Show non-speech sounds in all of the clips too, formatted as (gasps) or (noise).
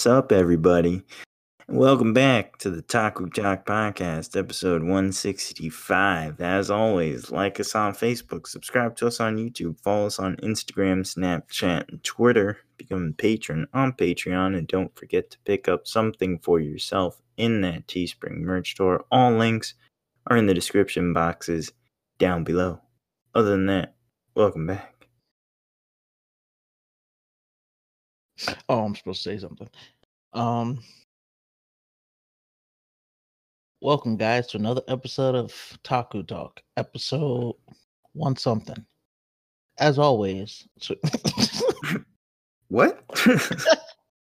What's up, everybody? Welcome back to the Taku Talk Podcast, episode 165. As always, like us on Facebook, subscribe to us on YouTube, follow us on Instagram, Snapchat, and Twitter, become a patron on Patreon, and don't forget to pick up something for yourself in that Teespring merch store. All links are in the description boxes down below. Other than that, welcome back. Oh, I'm supposed to say something. Um, welcome, guys, to another episode of Taku Talk, episode one something. As always, so- What? (laughs)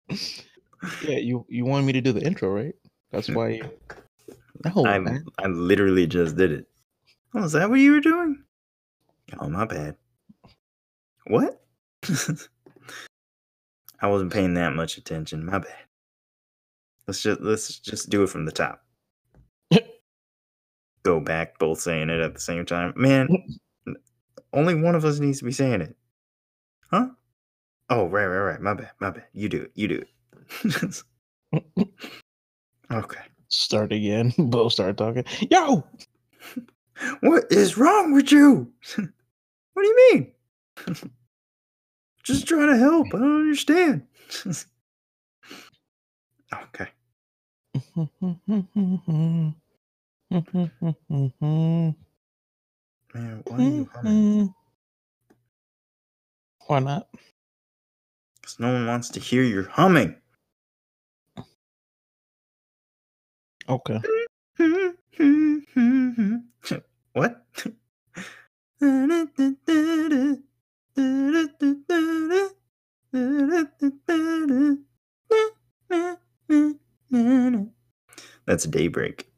yeah, you you wanted me to do the intro, right? That's why. You... (laughs) No, I man. I literally just did it. Oh, is that what you were doing? Oh, my bad. What? (laughs) I wasn't paying that much attention. My bad. Let's just let's just do it from the top. (laughs) Go back, both saying it at the same time. Man, (laughs) only one of us needs to be saying it. Huh? Oh, right, right, right. My bad. My bad. You do it. You do it. (laughs) okay. Start again. Both start talking. Yo, What is wrong with you? what do you mean? Just trying to help. I don't understand. (laughs) okay. (laughs) Man, why are you humming? Why not? Because no one wants to hear your humming. Okay. (laughs) what? That's daybreak.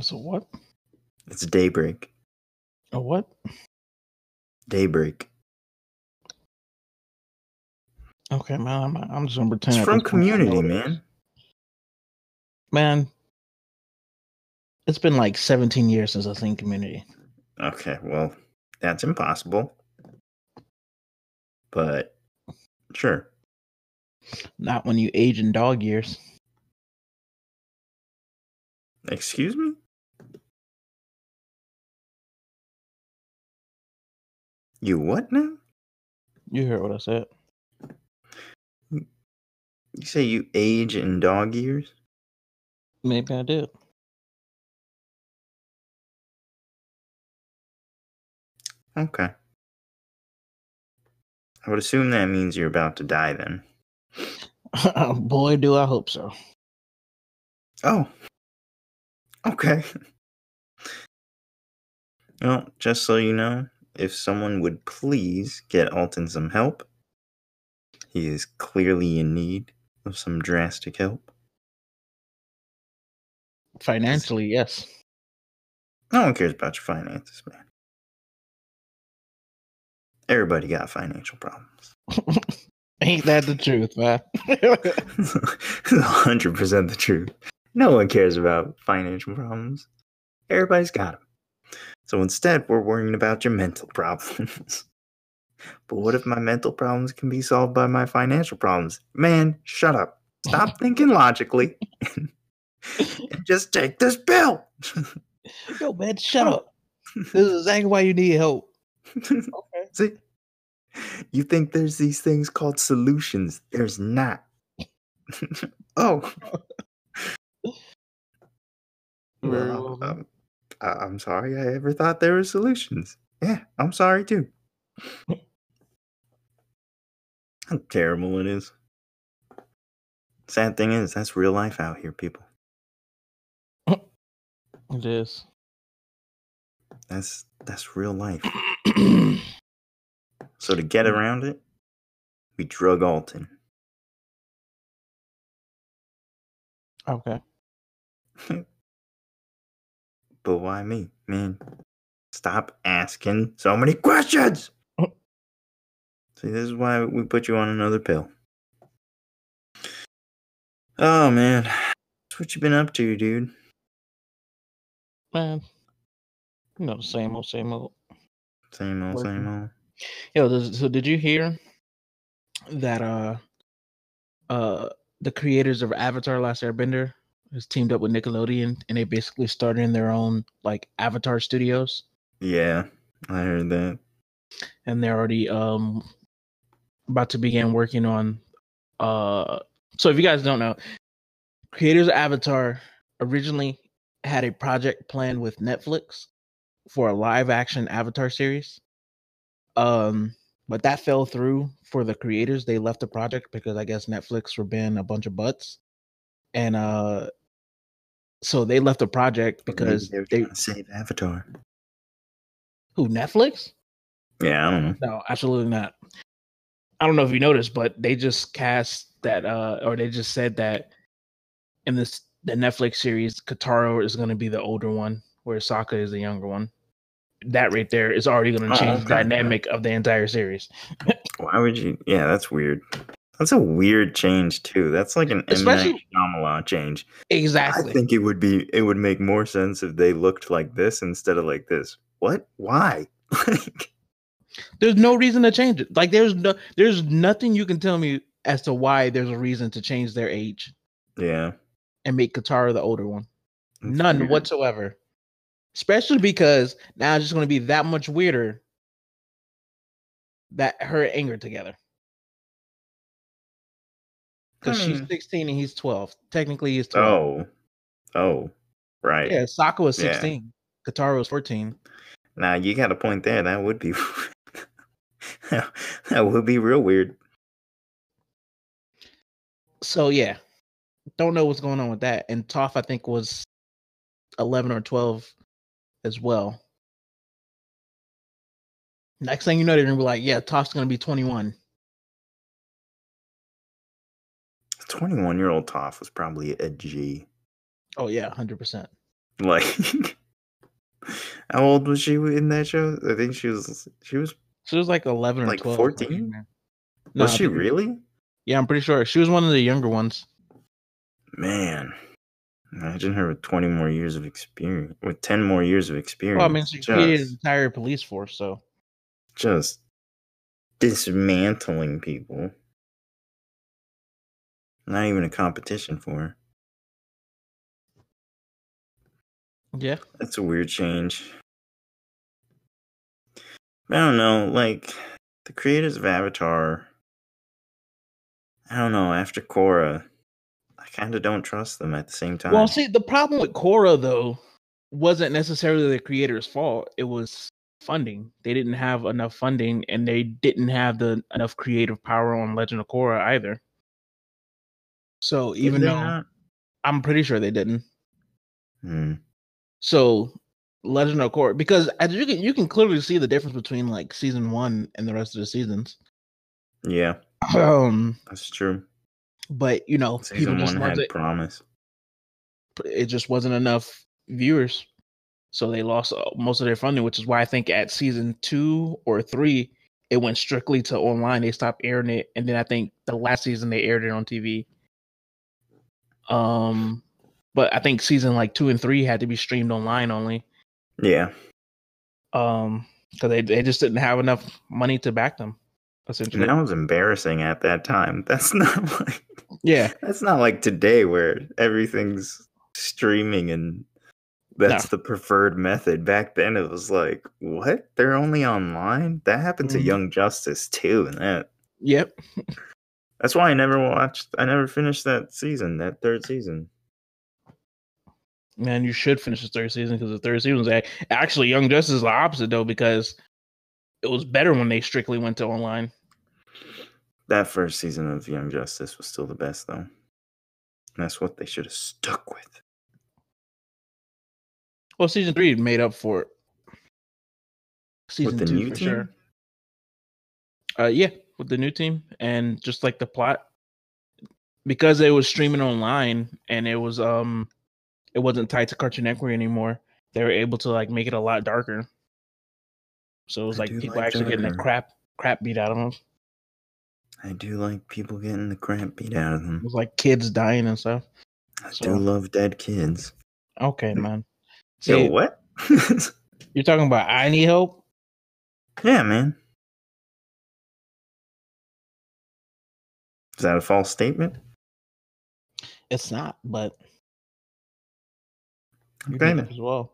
So what? It's daybreak. A what? Daybreak. Okay, man. I'm, I'm just gonna pretend. It's from this point I know community, what it is. man. Man, it's been like 17 years since I've seen Community. Okay, well, that's impossible. But sure. Not when you age in dog years. Excuse me? You what now? You heard what I said. You say you age in dog years? Maybe I did. Okay. I would assume that means you're about to die then. (laughs) Boy, do I hope so. Oh. Okay. Well, just so you know, if someone would please get Alton some help, he is clearly in need of some drastic help. Financially, yes. No one cares about your finances, man. Everybody got financial problems. (laughs) (laughs) Ain't that the truth, man? (laughs) 100% the truth. No one cares about financial problems. Everybody's got them. So instead, we're worrying about your mental problems. but what if my mental problems can be solved by my financial problems? Man, shut up. Stop thinking logically and just take this pill. Yo, man, shut oh. up. This is exactly why you need help. See, you think there's these things called solutions. There's not. (laughs) oh. (laughs) Well, um, I- I'm sorry I ever thought there were solutions. Yeah, I'm sorry too. (laughs) How terrible it is. Sad thing is, that's real life out here, people. It is. That's that's real life. (clears throat) So to get mm. around it, we drug Alton. okay. (laughs) But why me? Man, stop asking so many questions. (laughs) See, this is why we put you on another pill. Oh man, That's what you been up to, dude. Man, you know the same old, same old. Same old, same old. Yo, so did you hear that uh uh the creators of Avatar Last Airbender has teamed up with Nickelodeon and they basically started in their own like Avatar studios Yeah, I heard that. and they're already um about to begin working on uh so if you guys don't know creators of avatar originally had a project planned with netflix for a live action avatar series um but that fell through for the creators they left the project because i guess netflix were being a bunch of butts and uh so they left the project Maybe because they were they save Avatar. who netflix Yeah, I don't know. No, absolutely not. I don't know if you noticed, but they just cast that, uh, or they just said that in this the Netflix series, Katara is going to be the older one, where Sokka is the younger one. That right there is already going Oh, to change the okay. dynamic of the entire series. (laughs) Why would you? Yeah, that's weird. That's a weird change too. That's like an. Especially- Shyamalan change. Exactly. I think it would be. It would make more sense if they looked like this instead of like this. What? Why? (laughs) Like, there's no reason to change it. Like there's no, there's nothing you can tell me as to why there's a reason to change their age yeah. and make Katara the older one. that's None weird. whatsoever. Especially because now it's just going to be that much weirder that her Anger together. Because I she's hmm. 16 and he's 12. Technically, he's 12. Oh. Oh. Right. Yeah, Sokka was Yeah. 16. Katara was 14. Now you got a point there. That would be. (laughs) that would be real weird. So, yeah. Don't know what's going on with that. And Toph, I think, was 11 or 12 as well. Next thing you know, they're to be like, yeah, Toph's going to be 21. Twenty-one-year-old Toph was probably a G. Oh, yeah, 100%. Like, (laughs) how old was she in that show? I think she was. She was. She was like 11 or Like 12. 14? No, was she really? Yeah, I'm pretty sure. She was one of the younger ones. Man, imagine her with twenty more years of experience. With ten more years of experience. Well, I mean, she created an entire police force, so just dismantling people. Not even a competition for her. yeah. That's a weird change. I don't know, like the creators of Avatar. I don't know. After Korra, I kind of don't trust them at the same time. Well, see, the problem with Korra though wasn't necessarily the creator's fault. It was funding. They didn't have enough funding, and they didn't have the enough creative power on Legend of Korra either. So even though not? I'm pretty sure they didn't. Hmm. So Legend of Korra, because as you can you can clearly see the difference between like season one and the rest of the seasons. yeah, (clears throat) Um, that's true. But you know, Season just one had it. promise. it just wasn't enough viewers. So they lost uh, most of their funding, which is why I think at season two or three, it went strictly to online. They stopped airing it. And then I think the last season they aired it on TV. Um, but I think season like two and three had to be streamed online only. Yeah, Um, because they, they just didn't have enough money to back them, and that was embarrassing at that time. (laughs) That's not like Yeah. that's not like today where everything's streaming and that's the preferred method. Back then, it was like, what? They're only online. That happened to Mhm. Young Justice too, and that Yep. that's why I never watched. I never finished that season, that third season. Man, you should finish the third season because the third season was actually Young Justice is the opposite though because it was better when they strictly went to online. That first season of Young Justice was still the best, though. And that's what they should have stuck with. Well, season three made up for it. Season with the two new for team. sure. Uh, yeah, with the new team and just like the plot, because it was streaming online and it was um, it wasn't tied to Cartoon Network anymore. They were able to like make it a lot darker. So it was I like people like actually getting the crap crap beat out of them. I do like people getting the crap beat out of them. It was like kids dying and stuff. I So- do love dead kids. Okay, man. Yo, what? (laughs) You're talking about I Need Help? yeah, man. Is that a false statement? It's not, but you Okay. as well.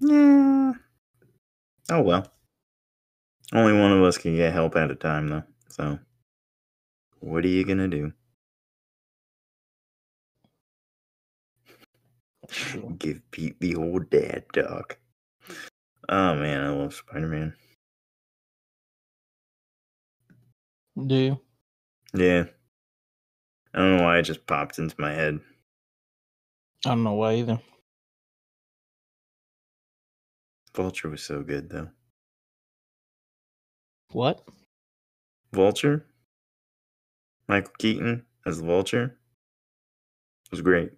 Yeah. Oh well. Only one of us can get help at a time, though. So, what are you gonna do? True. Give Pete the old dad talk. Oh man, I love Spider Man. Do you? Yeah. I don't know why it just popped into my head. I don't know why either. Vulture was so good, though. What? Vulture? Michael Keaton as the Vulture? It was great.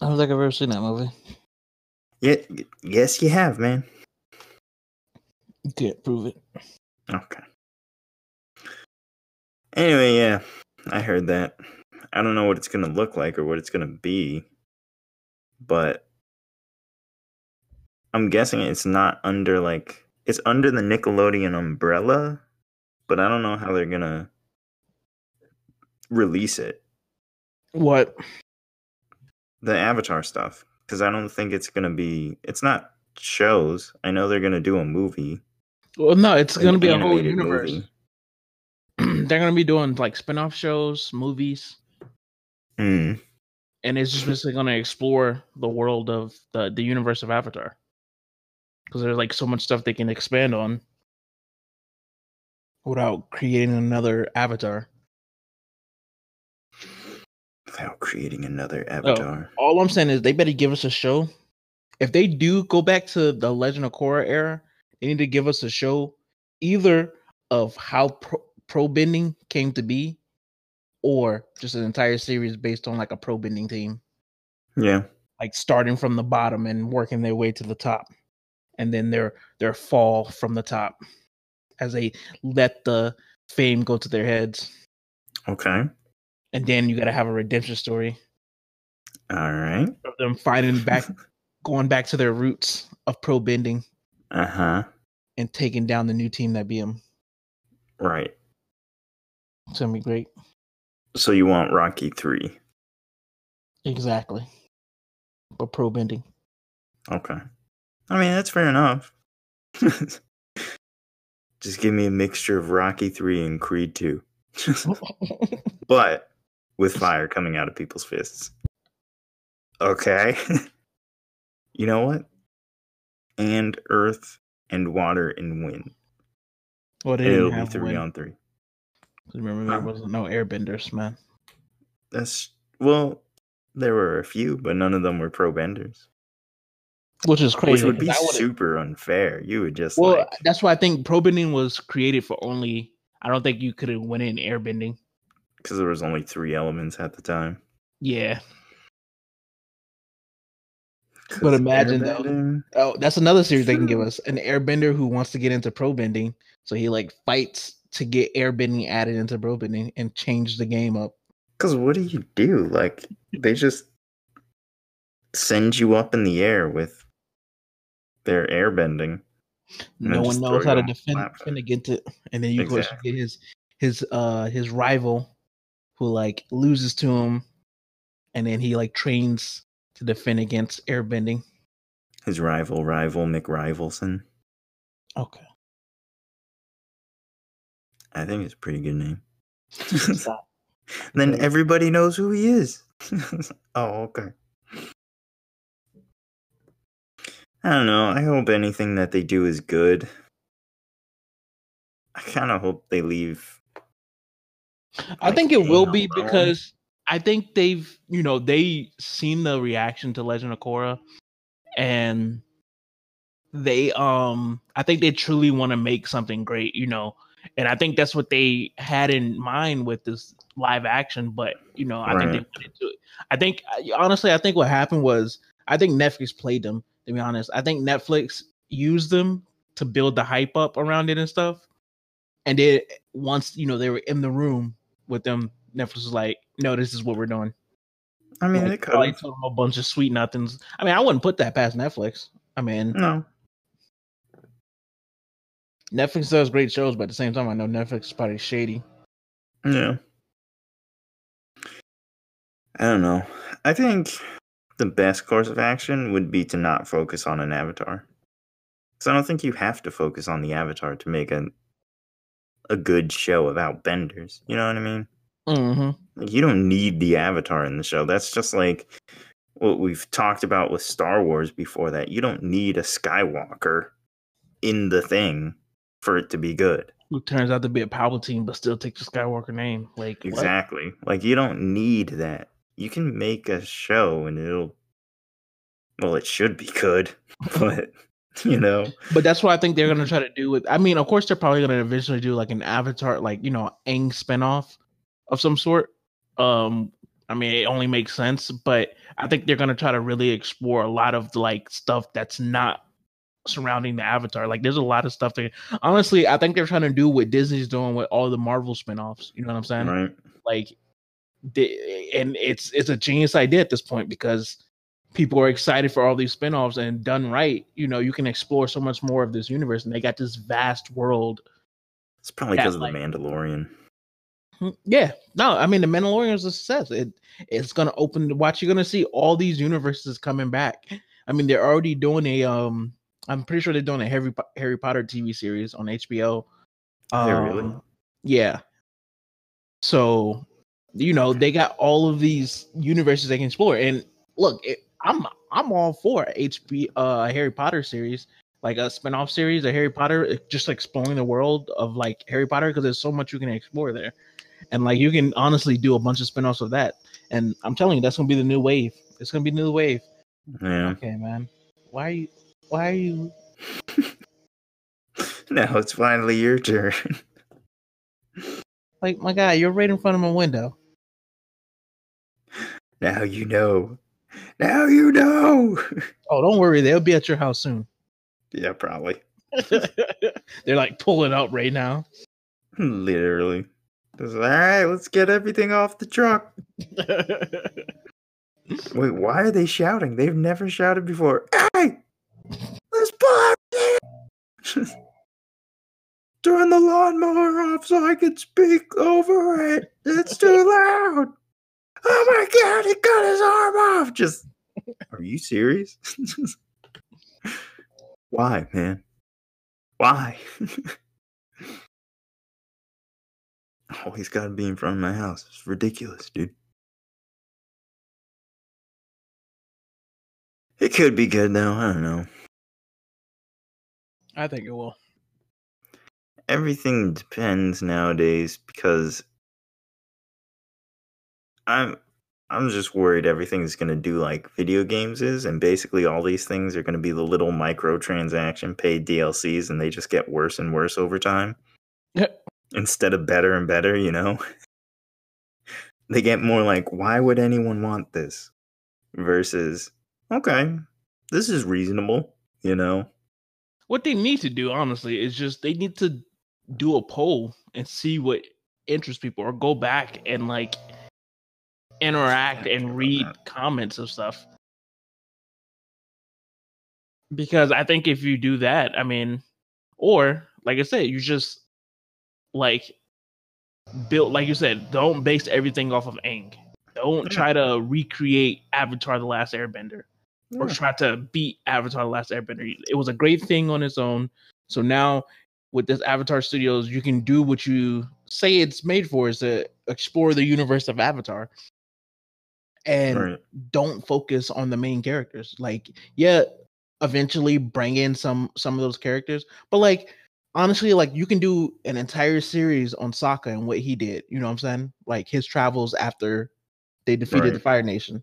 I don't think I've ever seen that movie. Yeah, yes, you have, man. You can't prove it. Okay. Anyway, yeah, I heard that. I don't know what it's gonna look like or what it's gonna be, but I'm guessing it's not under like it's under the Nickelodeon umbrella, but I don't know how they're gonna release it. What? The Avatar stuff, because I don't think it's gonna be. It's not shows. I know they're gonna do a movie. Well, no, it's to be a whole universe. movie. (clears throat) They're to be doing like spin-off shows, movies, Hmm. and it's just basically to explore the world of the the universe of Avatar. Because there's like so much stuff they can expand on without creating another Avatar. Without creating another Oh. Avatar. All I'm saying is they better give us a show. If they do go back to the Legend of Korra era, they need to give us a show either of how pro, pro bending came to be, or just an entire series based on like a pro bending team, Yeah. like starting from the bottom and working their way to the top, and then their their fall from the top as they let the fame go to their heads, Okay. and then you got to have a redemption story All right. of them fighting back, (laughs) going back to their roots of pro bending. Uh huh. and taking down the new team that beat them. Right. It's gonna be great. So you want Rocky 3. Exactly. But pro bending. Okay. I mean, that's fair enough. (laughs) Just give me a mixture of Rocky 3 and Creed 2. (laughs) (laughs) but with fire coming out of people's fists. Okay. you know what? And earth and water and wind. well, they it'll be three wind. on three. Remember, there Huh. wasn't no airbenders, man. That's well, there were a few, but none of them were pro benders. Which is crazy. Which would be super unfair. You would just Well, like that's why I think pro bending was created for only. I don't think you could have went in airbending. because there was only three elements at the time. Yeah. But imagine, though, Oh, that's another series they can give us. An airbender who wants to get into pro bending. So he like fights to get airbending added into pro bending and change the game up. Because what do you do? Like they just send you up in the air with their airbending. No one knows how to defend, defend against it, and then you of course get his his uh his rival, who like loses to him, and then he like trains to defend against airbending. His rival, rival McRivalson. Okay, I think it's a pretty good name. (laughs) Then everybody knows who he is. (laughs) oh, okay. I don't know. I hope anything that they do is good. I kind of hope they leave. I think it will be alone. because I think they've you know they seen the reaction to Legend of Korra, and they um I think they truly want to make something great, you know, and I think that's what they had in mind with this live action. But you know, I think they Right. into it. I think honestly, I think what happened was I think Netflix played them. To be honest, I think Netflix used them to build the hype up around it and stuff. And then once you know they were in the room with them, Netflix was like, "No, this is what we're doing." I mean, Like, they could. have. told them a bunch of sweet nothings. I mean, I wouldn't put that past Netflix. I mean, No. Netflix does great shows, but at the same time, I know Netflix is probably shady. Yeah. I don't know. I think the best course of action would be to not focus on an avatar. Because I don't think you have to focus on the avatar to make a a good show about benders. You know what I mean? Mm-hmm. Like, you don't need the avatar in the show. That's just like what we've talked about with Star Wars before that. You don't need a Skywalker in the thing for it to be good. Who turns out to be a Palpatine, but still takes the Skywalker name. Like what? Exactly. Like you don't need that. You can make a show and it'll well, it should be good, (laughs) but you know. But that's what I think they're gonna try to do with. I mean, of course, they're probably gonna eventually do like an Avatar, like you know, Aang spinoff of some sort. Um, I mean, it only makes sense, but I think they're gonna try to really explore a lot of like stuff that's not surrounding the Avatar. Like, there's a lot of stuff that honestly, I think they're trying to do what Disney's doing with all the Marvel spinoffs. You know what I'm saying? Right. Like, and it's it's a genius idea at this point because people are excited for all these spin-offs and done right. You know you can explore so much more of this universe and they got this vast world It's probably because of like- the Mandalorian. Hmm, yeah. No i mean the mandalorian is a success. It it's gonna open the watch you're gonna see all these universes coming back. I mean they're already doing a um i'm pretty sure they're doing a harry, harry potter tv series on hbo they really? Um, yeah. So you know they got all of these universes they can explore. And look it, i'm i'm all for hb uh harry potter series like a spin-off series of harry potter just exploring the world of like harry potter because there's so much you can explore there. And like you can honestly do a bunch of spin-offs of that. And i'm telling you that's gonna be the new wave. It's gonna be the new wave. Yeah. okay man. Why are you why are you (laughs) Now it's finally your turn. (laughs) like my guy you're right in front of my window now you know. Now you know. (laughs) oh don't worry they'll be at your house soon (laughs) yeah, probably. They're like pulling up right now. Hmm, literally. Just, all right, let's get everything off the truck. (laughs) Wait, why are they shouting? They've never shouted before. Hey, let's pull. Turn the lawnmower off so I can speak over it. It's too loud. Oh my god, he cut his arm off. Just, are you serious? (laughs) Why, man? Why? (laughs) oh, he's got to be in front of my house. It's ridiculous, dude. It could be good though. I don't know. I think it will. Everything depends nowadays because I'm I'm just worried everything's gonna do like video games is, and basically all these things are gonna be the little microtransaction paid DLCs, and they just get worse and worse over time instead of better and better. You know, (laughs) they get more like, why would anyone want this? Versus, okay, this is reasonable. You know, What they need to do, honestly, is just they need to do a poll and see what interests people, or go back and like interact and read comments of stuff. Because I think if you do that, I mean, or like I said, you just like build, like you said, don't base everything off of Aang. Don't Yeah. try to recreate Avatar: The Last Airbender. or try to beat Avatar: The Last Airbender. It was a great thing on its own. So now with this Avatar Studios, you can do what you say it's made for is to explore the universe of Avatar. And Right. don't focus on the main characters. Like, yeah, eventually bring in some some of those characters, but like honestly, like you can do an entire series on Sokka and what he did. You know what I'm saying? Like his travels after they defeated the Fire Nation.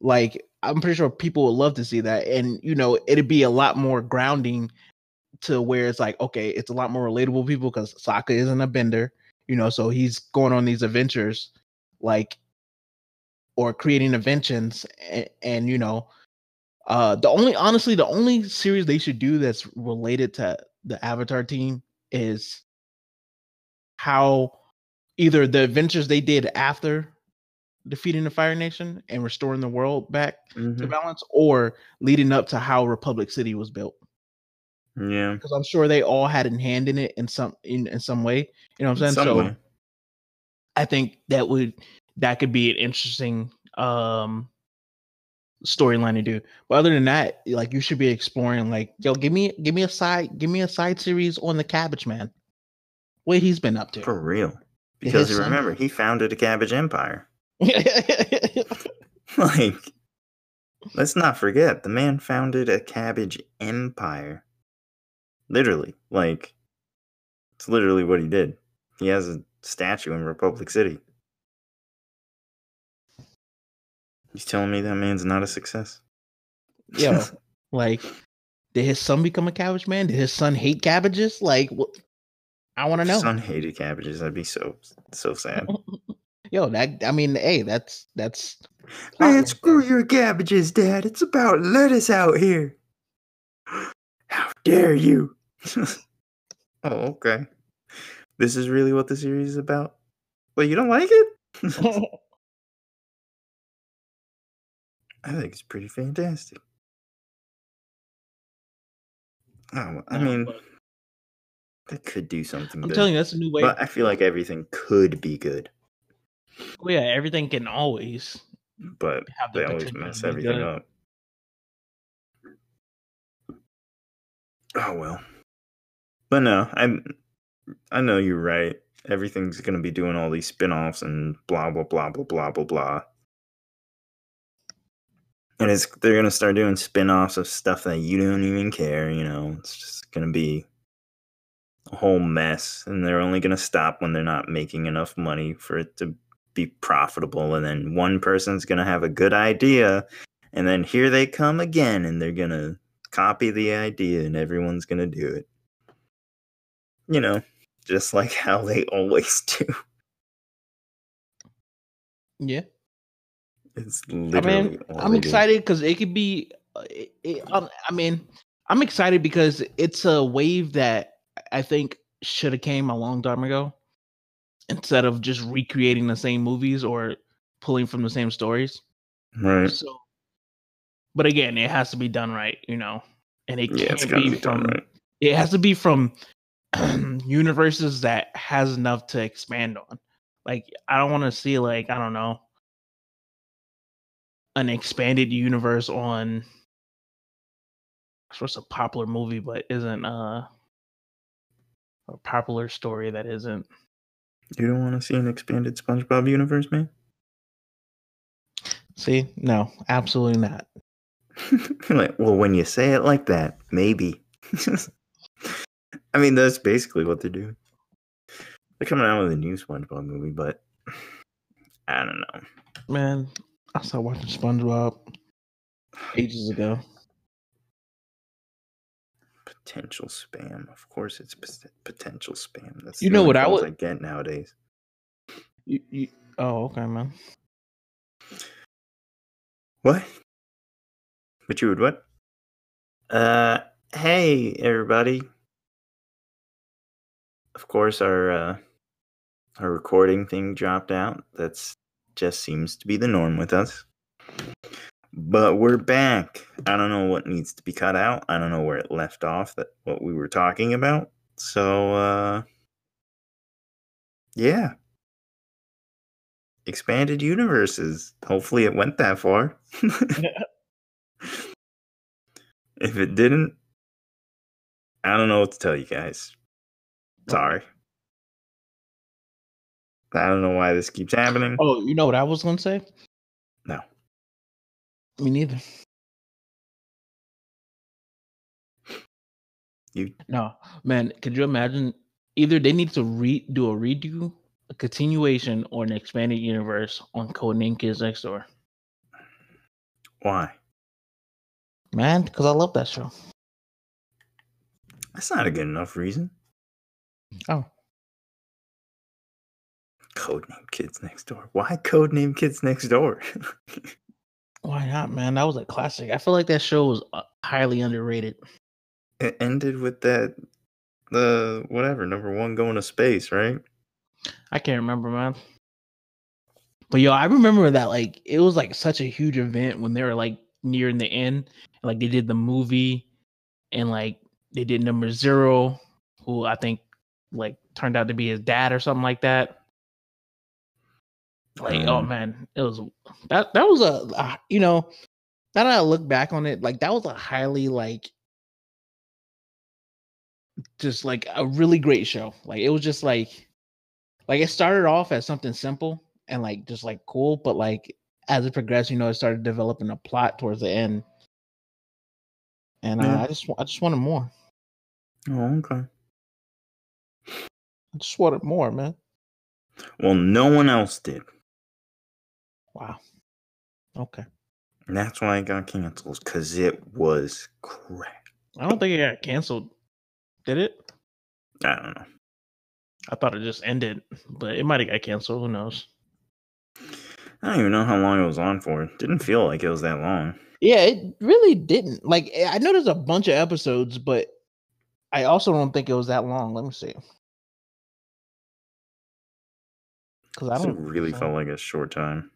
Like I'm pretty sure people would love to see that, and you know it'd be a lot more grounding to where it's like okay, it's a lot more relatable people because Sokka isn't a bender, you know, so he's going on these adventures, like or creating inventions, and, and you know, uh, the only honestly the only series they should do that's related to the Avatar team is how either the adventures they did after defeating the Fire Nation and restoring the world back to Mhm. balance, or leading up to how Republic City was built. Yeah. Because I'm sure they all had a hand in it in some in, in some way. You know what I'm in saying? So. I think that would that could be an interesting um storyline to do. But other than that, like you should be exploring like, yo, give me give me a side give me a side series on the Cabbage Man. What he's been up to. For real. Because His son- remember, he founded a cabbage empire. (laughs) (laughs) like, let's not forget, the man founded a cabbage empire. Literally. Like, it's literally what he did. He has a statue in Republic City. He's telling me that man's not a success. yo, (laughs) like, did his son become a cabbage man? Did his son hate cabbages? Like, what? I want to know. Son hated cabbages. That'd be so so sad. (laughs) Yo, that I mean, hey, that's that's Man, screw your cabbages, Dad. It's about lettuce out here. (gasps) How dare you? (laughs) oh, okay. This is really what the series is about? Well, you don't like it? I think it's pretty fantastic. Oh, I No, mean, but they could do something I'm good. telling you, that's a new way. but I feel like everything could be good, Well, yeah, everything can always but have the they always mess everything good. up. Oh well. But no, I I know you're right. Everything's gonna be doing all these spin-offs and blah blah blah blah blah blah blah. And it's they're gonna start doing spin-offs of stuff that you don't even care, you know. It's just gonna be a whole mess. And they're only gonna stop when they're not making enough money for it to be profitable. And then one person's gonna have a good idea, and then here they come again, and they're gonna copy the idea and everyone's gonna do it. You know, just like how they (laughs) always do. Yeah, It's I mean, I'm excited because it could be. It, it, um, I mean, I'm excited because it's a wave that I think should have came a long time ago. Instead of just recreating the same movies or pulling from the same stories. Right. So, but again, it has to be done right, you know, and it Yeah, can't be, be done from. right. It has to be from (clears throat) universes that has enough to expand on. Like, I don't want to see like I don't know an expanded universe on. What's a popular movie, but isn't uh a popular story that isn't. You don't want to see an expanded SpongeBob universe, man? See, no, absolutely not. (laughs) (laughs) like, well, when you say it like that, maybe. (laughs) I mean, that's basically what they're doing. They're coming out with a new SpongeBob movie, but (sighs) I don't know. Man, I started watching SpongeBob ages ago. Potential spam. Of course, it's potential spam. That's You know what I calls would- I get nowadays. You, you, oh, okay, man. What? But you would what? Uh, hey everybody. Of course, our uh, our recording thing dropped out. That's just seems to be the norm with us. But we're back. I don't know what needs to be cut out. I don't know where it left off. That what we were talking about. So, uh, yeah. Expanded universes. Hopefully, it went that far. (laughs) if it didn't, I don't know what to tell you guys. Sorry. I don't know why this keeps happening. Oh, you know what I was gonna say? No. Me neither. You No, man. Could you imagine? Either they need to re do a redo, a continuation, or an expanded universe on Codename Kids Next Door. why? Man, because I love that show. That's not a good enough reason. Oh, Codename Kids Next Door. Why Codename Kids Next Door? (laughs) why not, man? That was a classic. I feel like that show was uh, highly underrated. it ended with that the whatever number one going to space, right? I can't remember, man. But yo, I remember that like it was like such a huge event when they were like nearing the end. Like they did the movie and like they did number zero, who I think like turned out to be his dad or something like that. Like, oh Um, man, it was that that was a, a you know, now that I look back on it, like that was a highly like just like a really great show. Like it was just like like it started off as something simple and like just like cool, but like as it progressed, you know, it started developing a plot towards the end. And uh, Yeah. I just I just wanted more. Oh, okay. I just wanted more, man. Well, no one else did. Wow. Okay. And that's why it got canceled because it was crap. I don't think it got canceled. Did it? I don't know. I thought it just ended, but it might have got canceled. Who knows? I don't even know how long it was on for. It didn't feel like it was that long. Yeah, it really didn't. Like eh, I know there's a bunch of episodes, but I also don't think it was that long. Let me see. Because I don't really felt like a short time.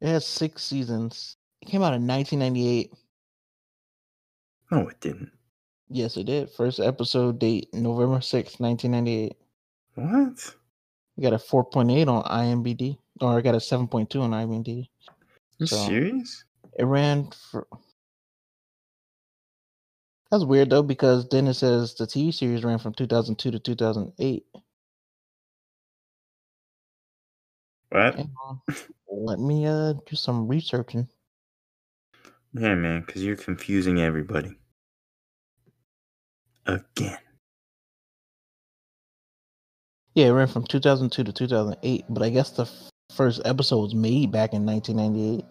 It has six seasons. It came out in 1998. No, it didn't. Yes, it did. First episode date November 6th, 1998. What? We got a 4.8 on IMDb, or I got a 7.2 on IMDb. You So- serious? It ran for. That's weird though, because then it says the TV series ran from 2002 to 2008. What? (laughs) Let me uh do some researching. Yeah, man, because you're confusing everybody. Again. Yeah, it ran from 2002 to 2008, but I guess the f- first episode was made back in 1998,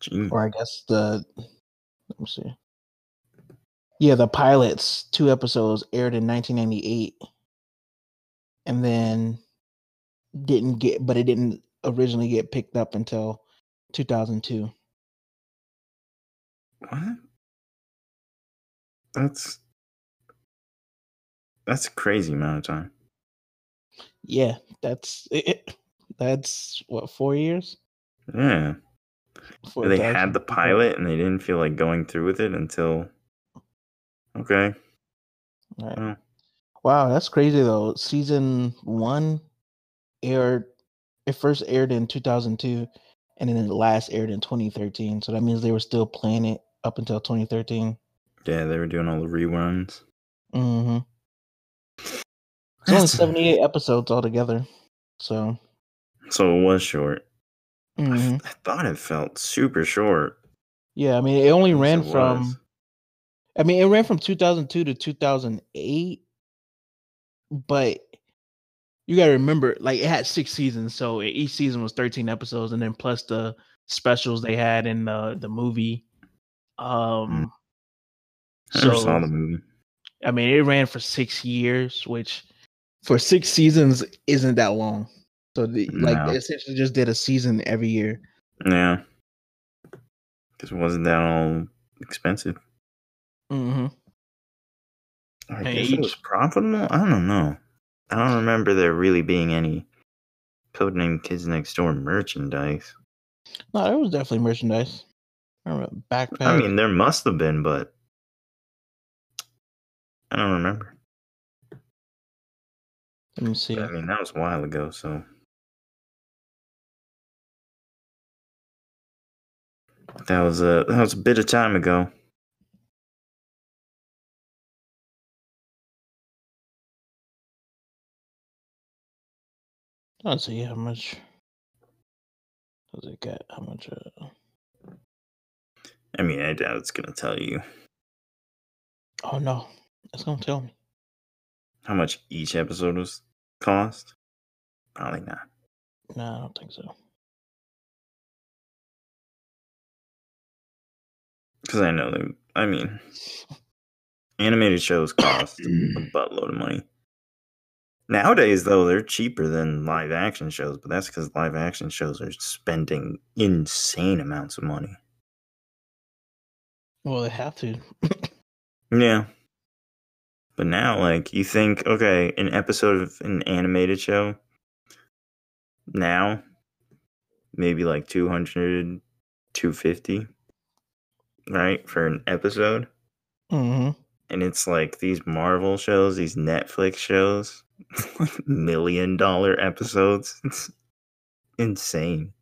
Gee. or I guess the let me see. Yeah, the pilots two episodes aired in 1998, and then didn't get, but it didn't originally get picked up until 2002. What? That's that's a crazy amount of time. Yeah, that's it. That's what four years. Yeah. For they had the pilot and they didn't feel like going through with it until Okay. Right. Well, Wow, that's crazy though. Season one aired it first aired in 2002 and then it last aired in 2013. So that means they were still playing it up until 2013. yeah, they were doing all the reruns. Mm-hmm. It's only 78 episodes altogether. So So it was short. I f- mhm. I thought it felt super short. yeah, I mean it only ran it from was. I mean it ran from 2002 to 2008 but you got to remember like it had six seasons so each season was 13 episodes and then plus the specials they had in the the movie um I never so saw the movie. i mean it ran for six years which for six seasons isn't that long so the, like they essentially just did a season every year Yeah. Because it wasn't that all expensive. mm-hmm. I guess it was profitable. I don't know. I don't remember there really being any Codename Kids Next Door merchandise. no it was definitely merchandise I remember backpack I mean, there must have been, but I don't remember. let me see I mean, that was a while ago, so. That was a that was a bit of time ago. Let's see how much does it get? How much? Uh, I mean, I doubt it's gonna tell you oh no, it's gonna tell me. how much each episode was cost. Probably not. No, I don't think so. Because I know they. I mean, (laughs) animated shows cost a (coughs) buttload of money. Nowadays, though, they're cheaper than live action shows, but that's because live action shows are spending insane amounts of money. Well, they have to. Yeah. But now, like, you think, okay, an episode of an animated show, now, maybe like 200, 250, right, for an episode. hmm And it's like these Marvel shows, these Netflix shows, (laughs) million dollar episodes. It's insane.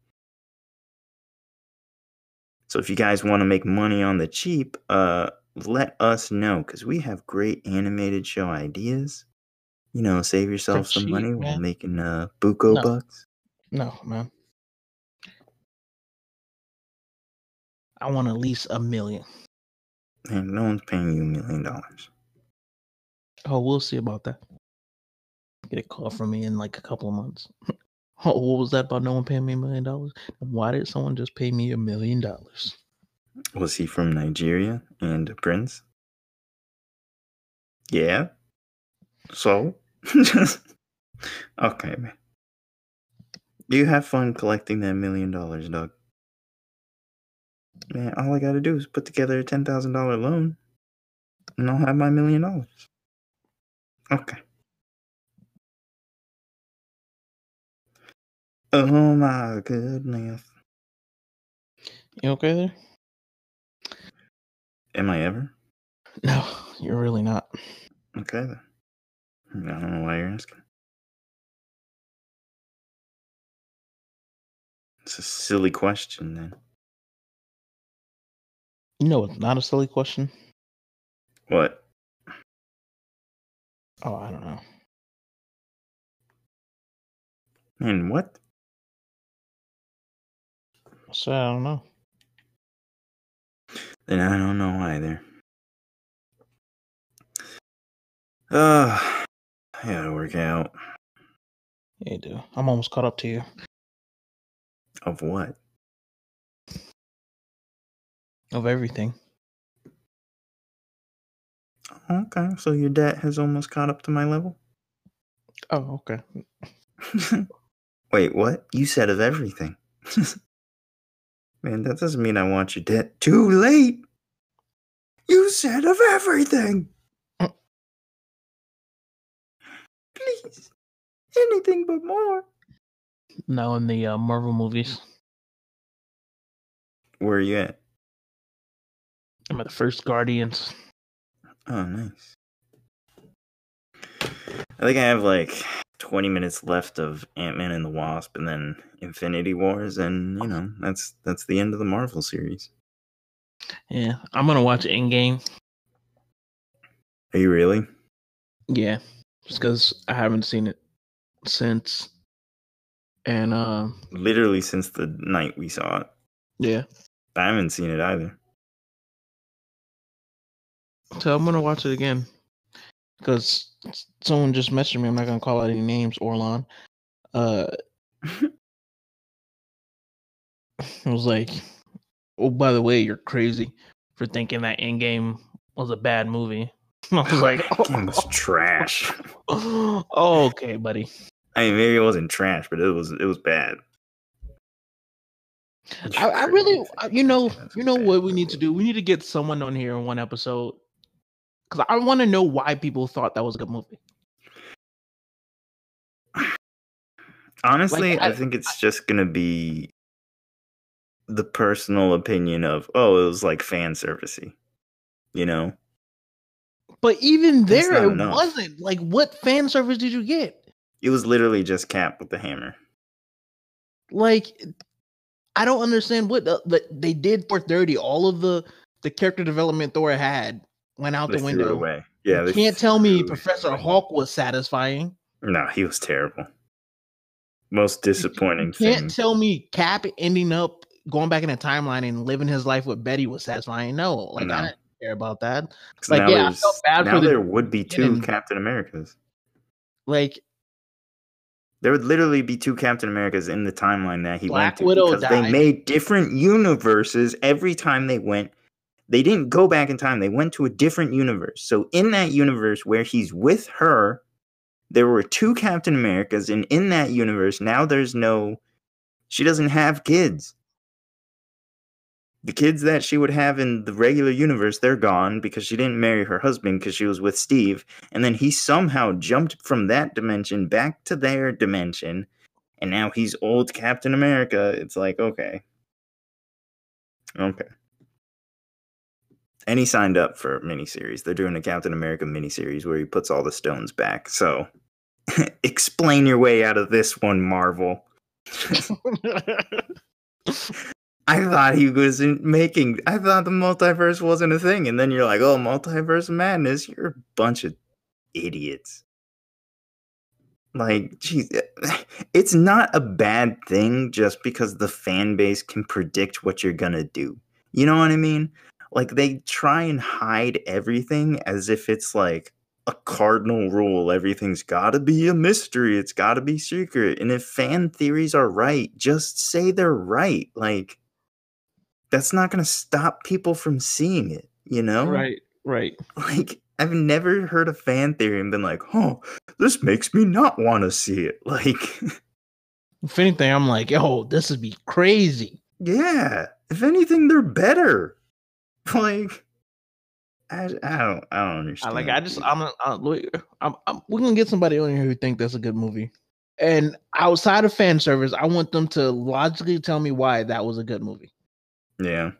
So if you guys want to make money on the cheap, uh, let us know because we have great animated show ideas. You know, save yourself some cheap, money while man. making uh buco No. bucks. No, man. I want at least a million. And no one's paying you a million dollars. Oh, we'll see about that. Get a call from me in like a couple of months. (laughs) Oh, what was that about no one paying me a million dollars? Why did someone just pay me a million dollars? Was he from Nigeria and a prince? Yeah. So? (laughs) okay, man. You have fun collecting that million dollars, Doug. Man, all I gotta do is put together a ten thousand dollar loan and I'll have my million dollars. Okay. Oh my goodness. You okay there? Am I ever? No, you're really not. Okay then. I don't know why you're asking. It's a silly question then. You know, it's not a silly question. What? Oh, I don't know. Man, what? So I don't know. Then I don't know either. Uh, I gotta work out. Yeah, you do. I'm almost caught up to you. Of what? Of everything. Okay, so your debt has almost caught up to my level? Oh, okay. (laughs) Wait, what? You said of everything. (laughs) Man, that doesn't mean I want you dead. Too late! You said of everything! Mm. Please. Anything but more. Now in the uh, Marvel movies, Where are you at? I'm at the first Guardians. Oh, nice. I think I have like 20 minutes left of Ant Man and the Wasp and then Infinity Wars, and you know, that's that's the end of the Marvel series. Yeah, I'm gonna watch Endgame. Are you really? Yeah, just because I haven't seen it since. And uh, Literally since the night we saw it. yeah, I haven't seen it either. so I'm gonna watch it again because someone just messaged me. I'm not gonna call out any names. Orlon, uh, (laughs) it was like, oh, by the way, you're crazy for thinking that Endgame was a bad movie. (laughs) I was like, (laughs) game was trash. oh, okay, buddy. I mean, maybe it wasn't trash, but it was it was bad. I, I really, you know, you know what we need to do. We need to get someone on here in one episode because I want to know why people thought that was a good movie. Honestly, Like, I, I- think it's just gonna be the personal opinion of oh, it was like fan servicey, you know. But even there, it enough. wasn't. Like, what fan service did you get? It was literally just Cap with the hammer. Like, I don't understand what the, the, they did for thirty. All of the the character development Thor had went out the window. away. Yeah, you can't tell me Professor. Hulk was satisfying. No, he was terrible. Most disappointing You can't thing. tell me Cap ending up going back in the timeline and living his life with Betty was satisfying. No, like No. I didn't care about that. like, yeah, I felt bad for now the there would be two beginning. Captain Americas. Like There would literally be two Captain Americas in the timeline that he Black went to Widow because they made different universes every time they went. They didn't go back in time; they went to a different universe. So in that universe where he's with her, there were two Captain Americas, and in that universe now there's no. She doesn't have kids. The kids that she would have in the regular universe, they're gone because she didn't marry her husband because she was with Steve. And then he somehow jumped from that dimension back to their dimension. And now he's old Captain America. It's like, okay. Okay. And he signed up for a miniseries. They're doing a Captain America miniseries where he puts all the stones back. So (laughs) explain your way out of this one, Marvel. (laughs) I thought he was making. I thought the multiverse wasn't a thing, and then you're like, "Oh, multiverse madness! You're a bunch of idiots." Like, geez, eh, it's not a bad thing just because the fan base can predict what you're gonna do. You know what I mean? Like, they try and hide everything as if it's like a cardinal rule. Everything's gotta be a mystery. It's gotta be secret. And if fan theories are right, just say they're right. Like that's not gonna stop people from seeing it, you know? Right, right. Like I've never heard a fan theory and been like, oh, this makes me not want to see it. (laughs) Like if anything, I'm like, oh, this would be crazy. Yeah. If anything, they're better. (laughs) Like I, I don't I don't understand. I like I just I'm, I'm, I'm, I'm we're gonna get somebody on here who think that's a good movie. And outside of fan service, I want them to logically tell me why that was a good movie. Yeah.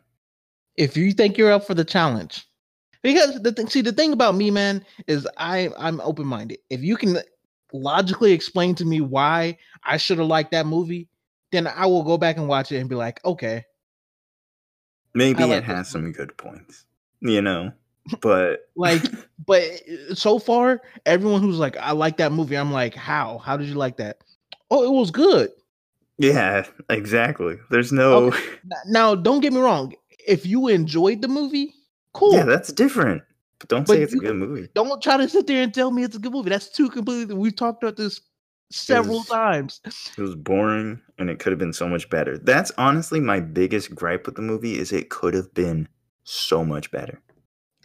If you think you're up for the challenge, because the thing, see, the thing about me, man, is I I'm open minded. If you can logically explain to me why I should have liked that movie, then I will go back and watch it and be like, okay. Maybe like it has some good points, you know, but (laughs) like, but so far, everyone who's like, I like that movie, I'm like, how? How did you like that? Oh, it was good. Yeah, exactly. There's no. Okay. Now, don't get me wrong. If you enjoyed the movie, cool. Yeah, that's different. But don't but say it's a good movie. Don't try to sit there and tell me it's a good movie. That's too completely. We've talked about this several it was, times. It was boring, and it could have been so much better. That's honestly my biggest gripe with the movie is it could have been so much better.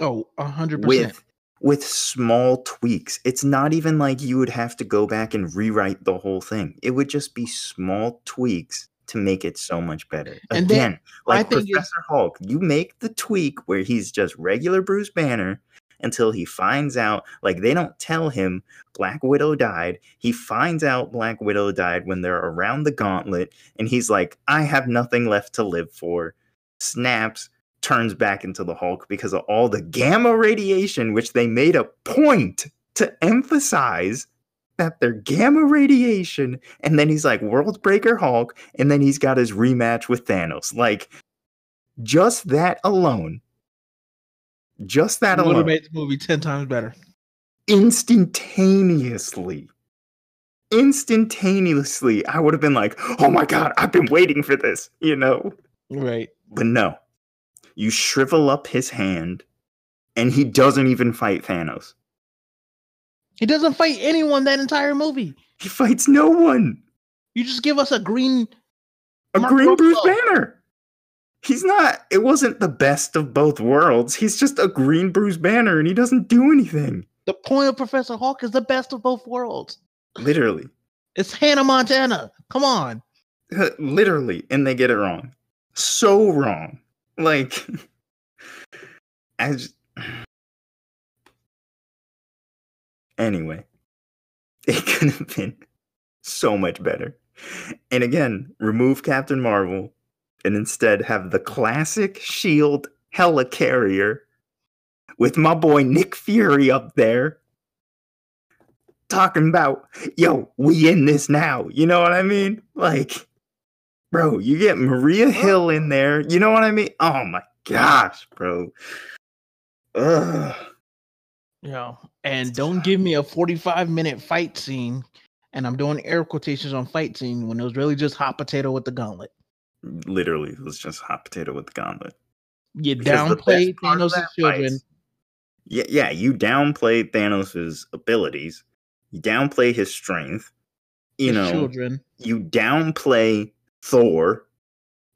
Oh, a hundred percent. With with small tweaks. It's not even like you would have to go back and rewrite the whole thing. It would just be small tweaks to make it so much better. And Again, then, like Professor Hulk, you make the tweak where he's just regular Bruce Banner until he finds out like they don't tell him Black Widow died. He finds out Black Widow died when they're around the gauntlet and he's like I have nothing left to live for. Snaps, turns back into the Hulk because of all the gamma radiation, which they made a point to emphasize that they're gamma radiation. And then he's like World Breaker Hulk, and then he's got his rematch with Thanos. Like, just that alone, just that would alone, have made the movie ten times better. Instantaneously, instantaneously, I would have been like, "Oh my god, I've been waiting for this," you know? Right. But no, you shrivel up his hand, and he doesn't even fight Thanos. He doesn't fight anyone that entire movie. He fights no one. You just give us a green, a Mark green Bruce Banner. He's not. It wasn't the best of both worlds. He's just a green Bruce Banner, and he doesn't do anything. The point of Professor Hulk is the best of both worlds. Literally, it's Hannah Montana. Come on. Uh, literally, and they get it wrong. So wrong. Like, (laughs) as (sighs) anyway, (laughs) it could have been so much better. And again, remove Captain Marvel and instead have the classic Shield helicarrier with my boy Nick Fury up there talking about, yo, we in this now. You know what I mean? Like, Bro, you get Maria Hill in there. You know what I mean? Oh my gosh, bro. Ugh. Yeah. And don't give me a 45 minute fight scene. And I'm doing air quotations on fight scene when it was really just hot potato with the gauntlet. Literally, it was just hot potato with the gauntlet. You downplayed Thanos' children. Yeah, yeah, you downplay Thanos' abilities. You downplay his strength. You his know, children. You downplay Thor,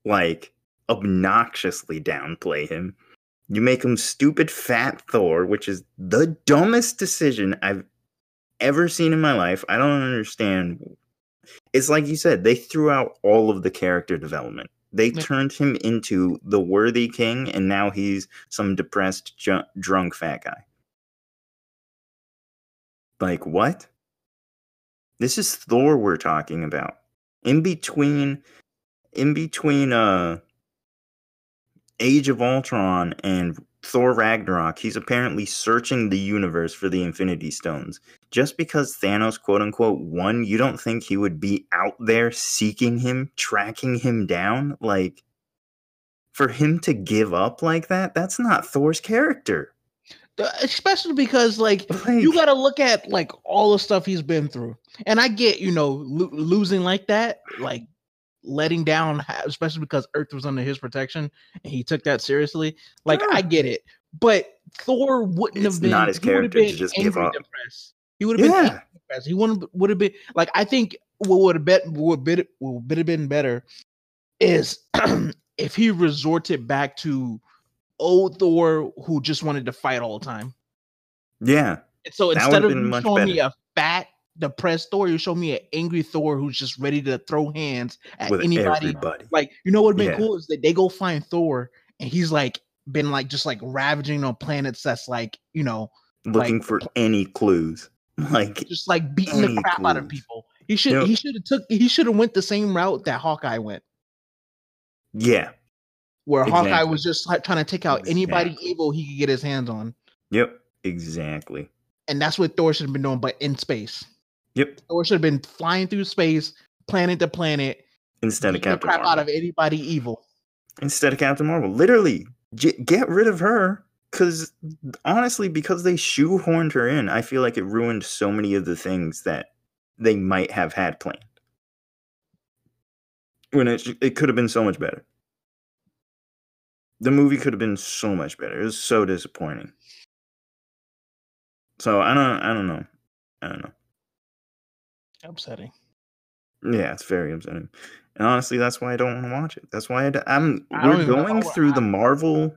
like obnoxiously downplay him. You make him stupid fat Thor, which is the dumbest decision I've ever seen in my life. I don't understand. It's like you said, they threw out all of the character development. They yeah. turned him into the worthy king, and now he's some depressed, ju- drunk fat guy. Like, what? This is Thor we're talking about in between in between uh Age of Ultron and Thor Ragnarok, he's apparently searching the universe for the Infinity Stones. Just because Thanos quote unquote won, you don't think he would be out there seeking him, tracking him down? Like for him to give up like that, that's not Thor's character. Uh, especially because like, like, you got to look at like all the stuff he's been through and i get you know lo- losing like that like letting down especially because earth was under his protection and he took that seriously like i get it but thor wouldn't it's have been not his character to just give up depressed. He would have been yeah. depressed. he wouldn't would have been like i think what would have been would, would have been better is (clears throat) if he resorted back to old Thor who just wanted to fight all the time. Yeah. so instead of showing better. me a fat, depressed Thor, you show me an angry Thor who's just ready to throw hands at With anybody. Everybody. Like, you know what would be yeah. cool is that they go find Thor and he's like been like just like ravaging on planets that's like, you know, looking like, for any clues. (laughs) Like just like beating the crap clues. out of people. He should yep. he should have took he should have went the same route that Hawkeye went. Yeah, where exactly. Hawkeye was just like, trying to take out exactly. anybody evil he could get his hands on. Yep, exactly. And that's what Thor should have been doing, but in space. Yep. Thor should have been flying through space, planet to planet, instead of Captain crap Marvel. out of anybody evil. Instead of Captain Marvel, literally get rid of her. Because honestly, because they shoehorned her in, I feel like it ruined so many of the things that they might have had planned. When it it could have been so much better the movie could have been so much better. It was so disappointing. So I don't I don't know. I don't know. Upsetting. Yeah, it's very upsetting. And honestly, that's why I don't want to watch it. That's why I am we're going through the Marvel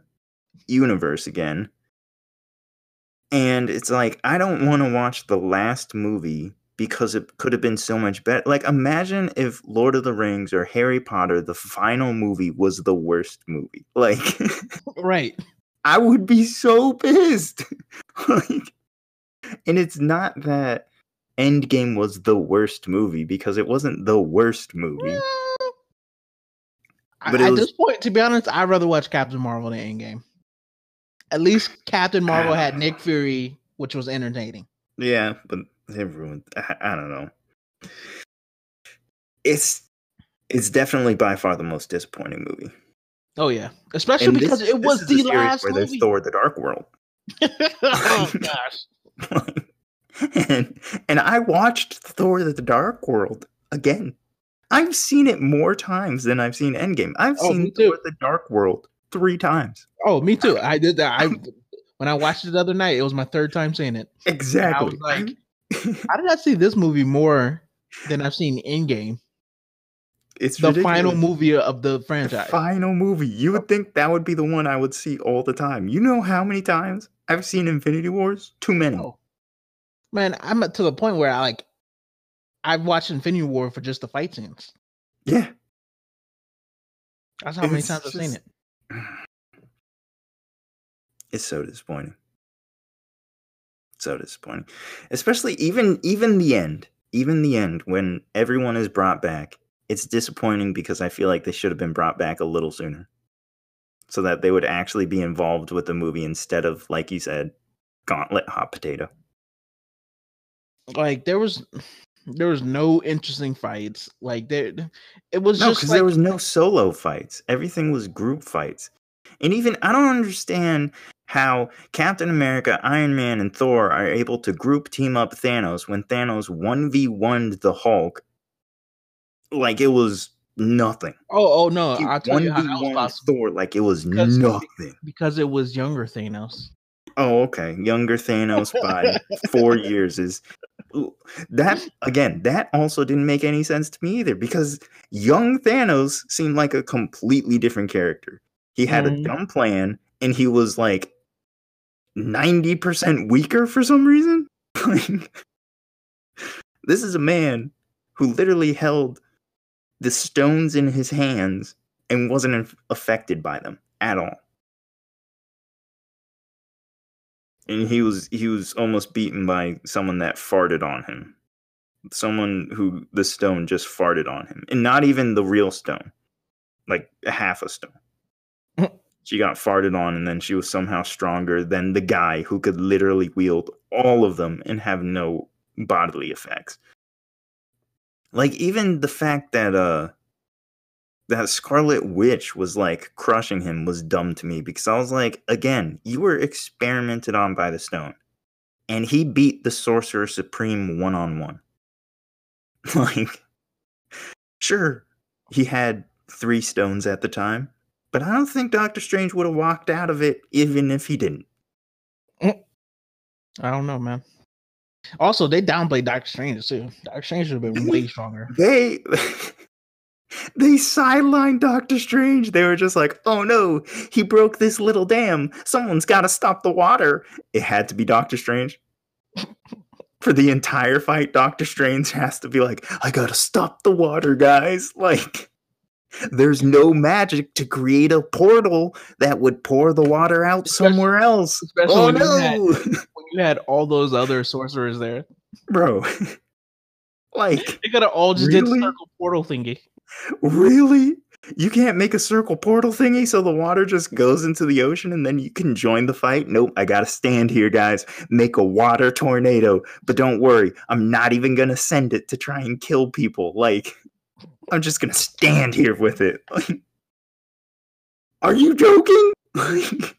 universe again. And it's like I don't want to watch the last movie because it could have been so much better. Like, imagine if Lord of the Rings or Harry Potter, the final movie, was the worst movie. (laughs) Like, right. I would be so pissed. (laughs) like, and it's not that Endgame was the worst movie because it wasn't the worst movie. but at was, this point, to be honest, I'd rather watch Captain Marvel than Endgame. At least Captain Marvel had ah. Nick Fury, which was entertaining. Yeah, but they ruined. I, I don't know. It's it's definitely by far the most disappointing movie. Oh yeah, especially and because this, it was the last where movie. there's Thor: The Dark World. (laughs) oh (laughs) gosh. and and I watched Thor: The Dark World again. I've seen it more times than I've seen Endgame. I've oh, seen Thor: The Dark World three times. Oh, me too. I did that. I when I watched it the other night, it was my third time seeing it. Exactly. I was like, (laughs) how did I see this movie more than I've seen Endgame? It's the ridiculous. final movie of the franchise. The final movie. You would oh. think that would be the one I would see all the time. You know how many times I've seen Infinity Wars? Too many. Oh. Man, I'm to the point where I like I've watched Infinity War for just the fight scenes. Yeah. That's how many times I've seen it. (sighs) It's so disappointing so disappointing. Especially even even the end, even the end when everyone is brought back. It's disappointing because I feel like they should have been brought back a little sooner. So that they would actually be involved with the movie instead of like you said, gauntlet hot potato. Like there was there was no interesting fights. Like there it was no, because like, there was no solo fights. Everything was group fights. And even I don't understand how Captain America, Iron Man, and Thor are able to group team up Thanos when Thanos 1v1'd the Hulk like it was nothing. Oh, oh no. I'll tell you how that was possible. Thor like it was because, nothing. Because it was younger Thanos. Oh, okay. Younger Thanos by four (laughs) years is that again, that also didn't make any sense to me either because young Thanos seemed like a completely different character. He had mm. a dumb plan and he was like 90% weaker for some reason. (laughs) this is a man who literally held the stones in his hands and wasn't affected by them at all. And he was he was almost beaten by someone that farted on him. Someone who the stone just farted on him. And not even the real stone. Like half a stone (laughs) she got farted on and then she was somehow stronger than the guy who could literally wield all of them and have no bodily effects. Like even the fact that uh that Scarlet Witch was like crushing him was dumb to me because I was like, again, you were experimented on by the stone. And he beat the Sorcerer Supreme one on one. Like, sure, he had three stones at the time, but I don't think Doctor Strange would have walked out of it even if he didn't. Mm. I don't know, man. Also, they downplayed Doctor Strange too. Doctor Strange should have been (laughs) way stronger. They (laughs) they sidelined Doctor Strange. They were just like, "Oh no, he broke this little dam. Someone's got to stop the water." It had to be Doctor Strange. (laughs) For the entire fight, Doctor Strange has to be like, "I got to stop the water, guys." (laughs) Like there's no magic to create a portal that would pour the water out Especially- somewhere else. especially Oh when you had- no, (laughs) When you had all those other sorcerers there, bro! like they gotta all just did Really? the circle portal thingy. Really? You can't make a circle portal thingy so the water just goes into the ocean and then you can join the fight? Nope, I gotta stand here, guys. Make a water tornado. But don't worry, I'm not even gonna send it to try and kill people. Like, I'm just gonna stand here with it. Like, are you joking? Like,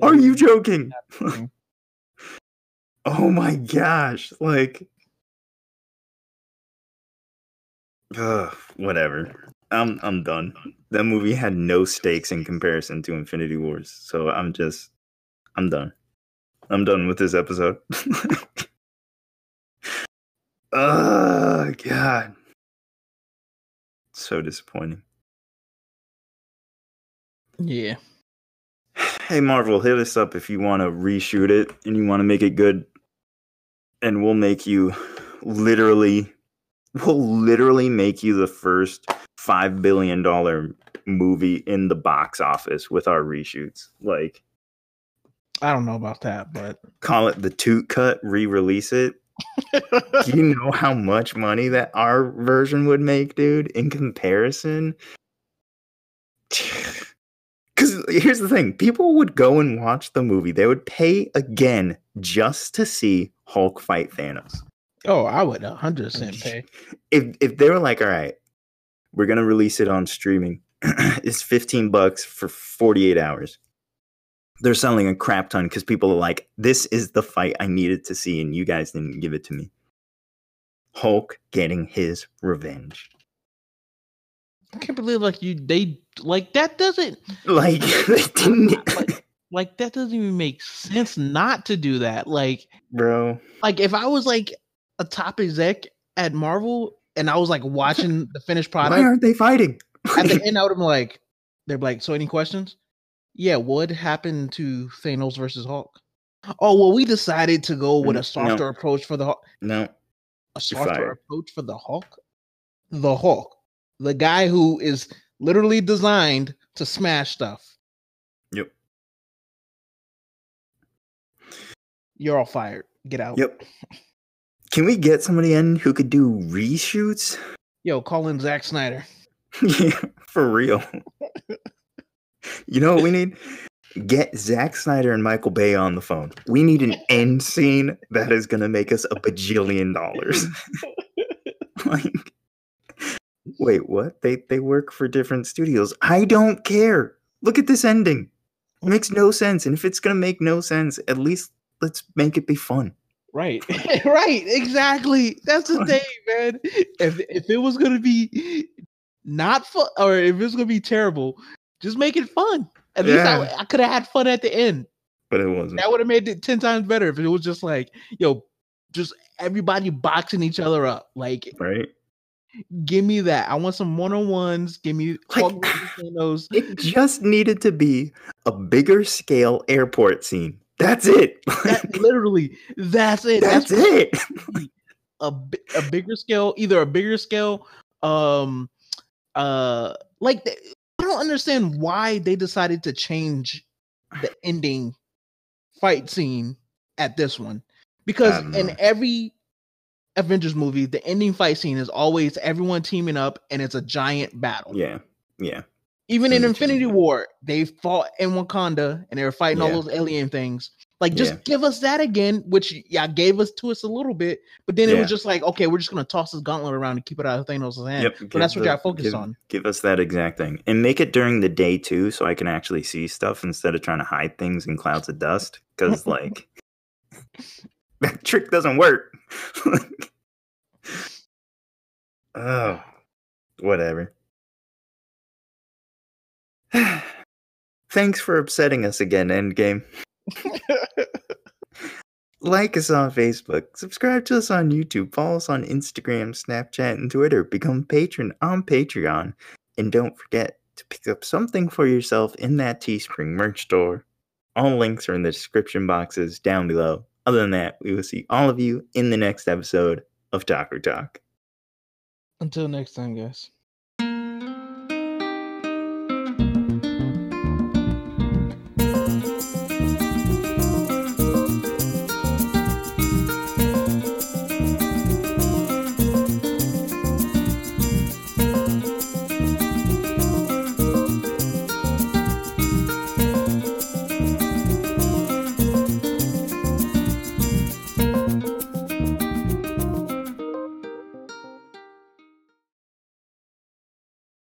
are you joking? (laughs) oh my gosh. Like, Ugh, whatever. I'm I'm done. That movie had no stakes in comparison to Infinity Wars, so I'm just I'm done. I'm done with this episode. (laughs) oh god. So disappointing. Yeah. Hey Marvel, hit us up if you want to reshoot it and you want to make it good and we'll make you literally we'll literally make you the first 5 billion dollar movie in the box office with our reshoots. Like I don't know about that, but call it the toot cut, re-release it. Do (laughs) you know how much money that our version would make, dude, in comparison? (sighs) Because here's the thing people would go and watch the movie, they would pay again just to see Hulk fight Thanos. Oh, I would 100% pay. If, if they were like, all right, we're going to release it on streaming, (clears throat) it's 15 bucks for 48 hours. They're selling a crap ton because people are like, this is the fight I needed to see, and you guys didn't give it to me. Hulk getting his revenge. I can't believe like you they like that doesn't (laughs) Like, (laughs) they didn't. like, (laughs) like that doesn't even make sense not to do that. Like Bro. like if I was like a top exec at Marvel and I was like watching (laughs) the finished product. Why aren't they fighting? at the (laughs) end, I would have been like, they're like, so any questions? Yeah, what happened to Thanos versus Hulk? Oh well, we decided to go with Mm, a softer approach for the Hulk. no. A softer approach for the Hulk. The Hulk, the guy who is literally designed to smash stuff. Yep. You're all fired. Get out. Yep. Can we get somebody in who could do reshoots? Yo, call in Zack Snyder. (laughs) yeah, for real. you know what we need? Get Zack Snyder and Michael Bay on the phone. We need an end scene that is going to make us a bajillion dollars. (laughs) like, wait, what? They they work for different studios. I don't care. Look at this ending. It makes no sense. And if it's going to make no sense, at least let's make it be fun. Right, (laughs) right, exactly. That's the (laughs) thing, man. If if it was gonna be not fun, or if it was gonna be terrible, just make it fun. At least I, I could have had fun at the end. But it wasn't. That would have made it ten times better if it was just like, yo, just everybody boxing each other up. Like, Right? give me that. I want some one on ones. Give me Like- Hulk versus Thanos. It just needed to be a bigger scale airport scene. That's it. That, (laughs) literally, that's it. That's That's it. (laughs) a a bigger scale, either a bigger scale, um, uh, like th- I don't understand why they decided to change the ending fight scene at this one because in know. every Avengers movie, the ending fight scene is always everyone teaming up and it's a giant battle. Yeah. Yeah. Even in Infinity War, they fought in Wakanda and they were fighting all those alien things. Like, just Yeah. give us that again, which yeah, gave us to us a little bit, but then it was just like, okay, we're just gonna toss this gauntlet around and keep it out of Thanos' hand. Yep. So that's what the- y'all focus give- on. Give us that exact thing. And make it during the day too, so I can actually see stuff instead of trying to hide things in clouds of dust. Because like (laughs) that trick doesn't work. (laughs) oh. Whatever. (sighs) Thanks for upsetting us again, Endgame. (laughs) Like us on Facebook, subscribe to us on YouTube, follow us on Instagram, Snapchat, and Twitter, become a patron on Patreon, and don't forget to pick up something for yourself in that Teespring merch store. All links are in the description boxes down below. Other than that, we will see all of you in the next episode of Talker Talk. Until next time, guys.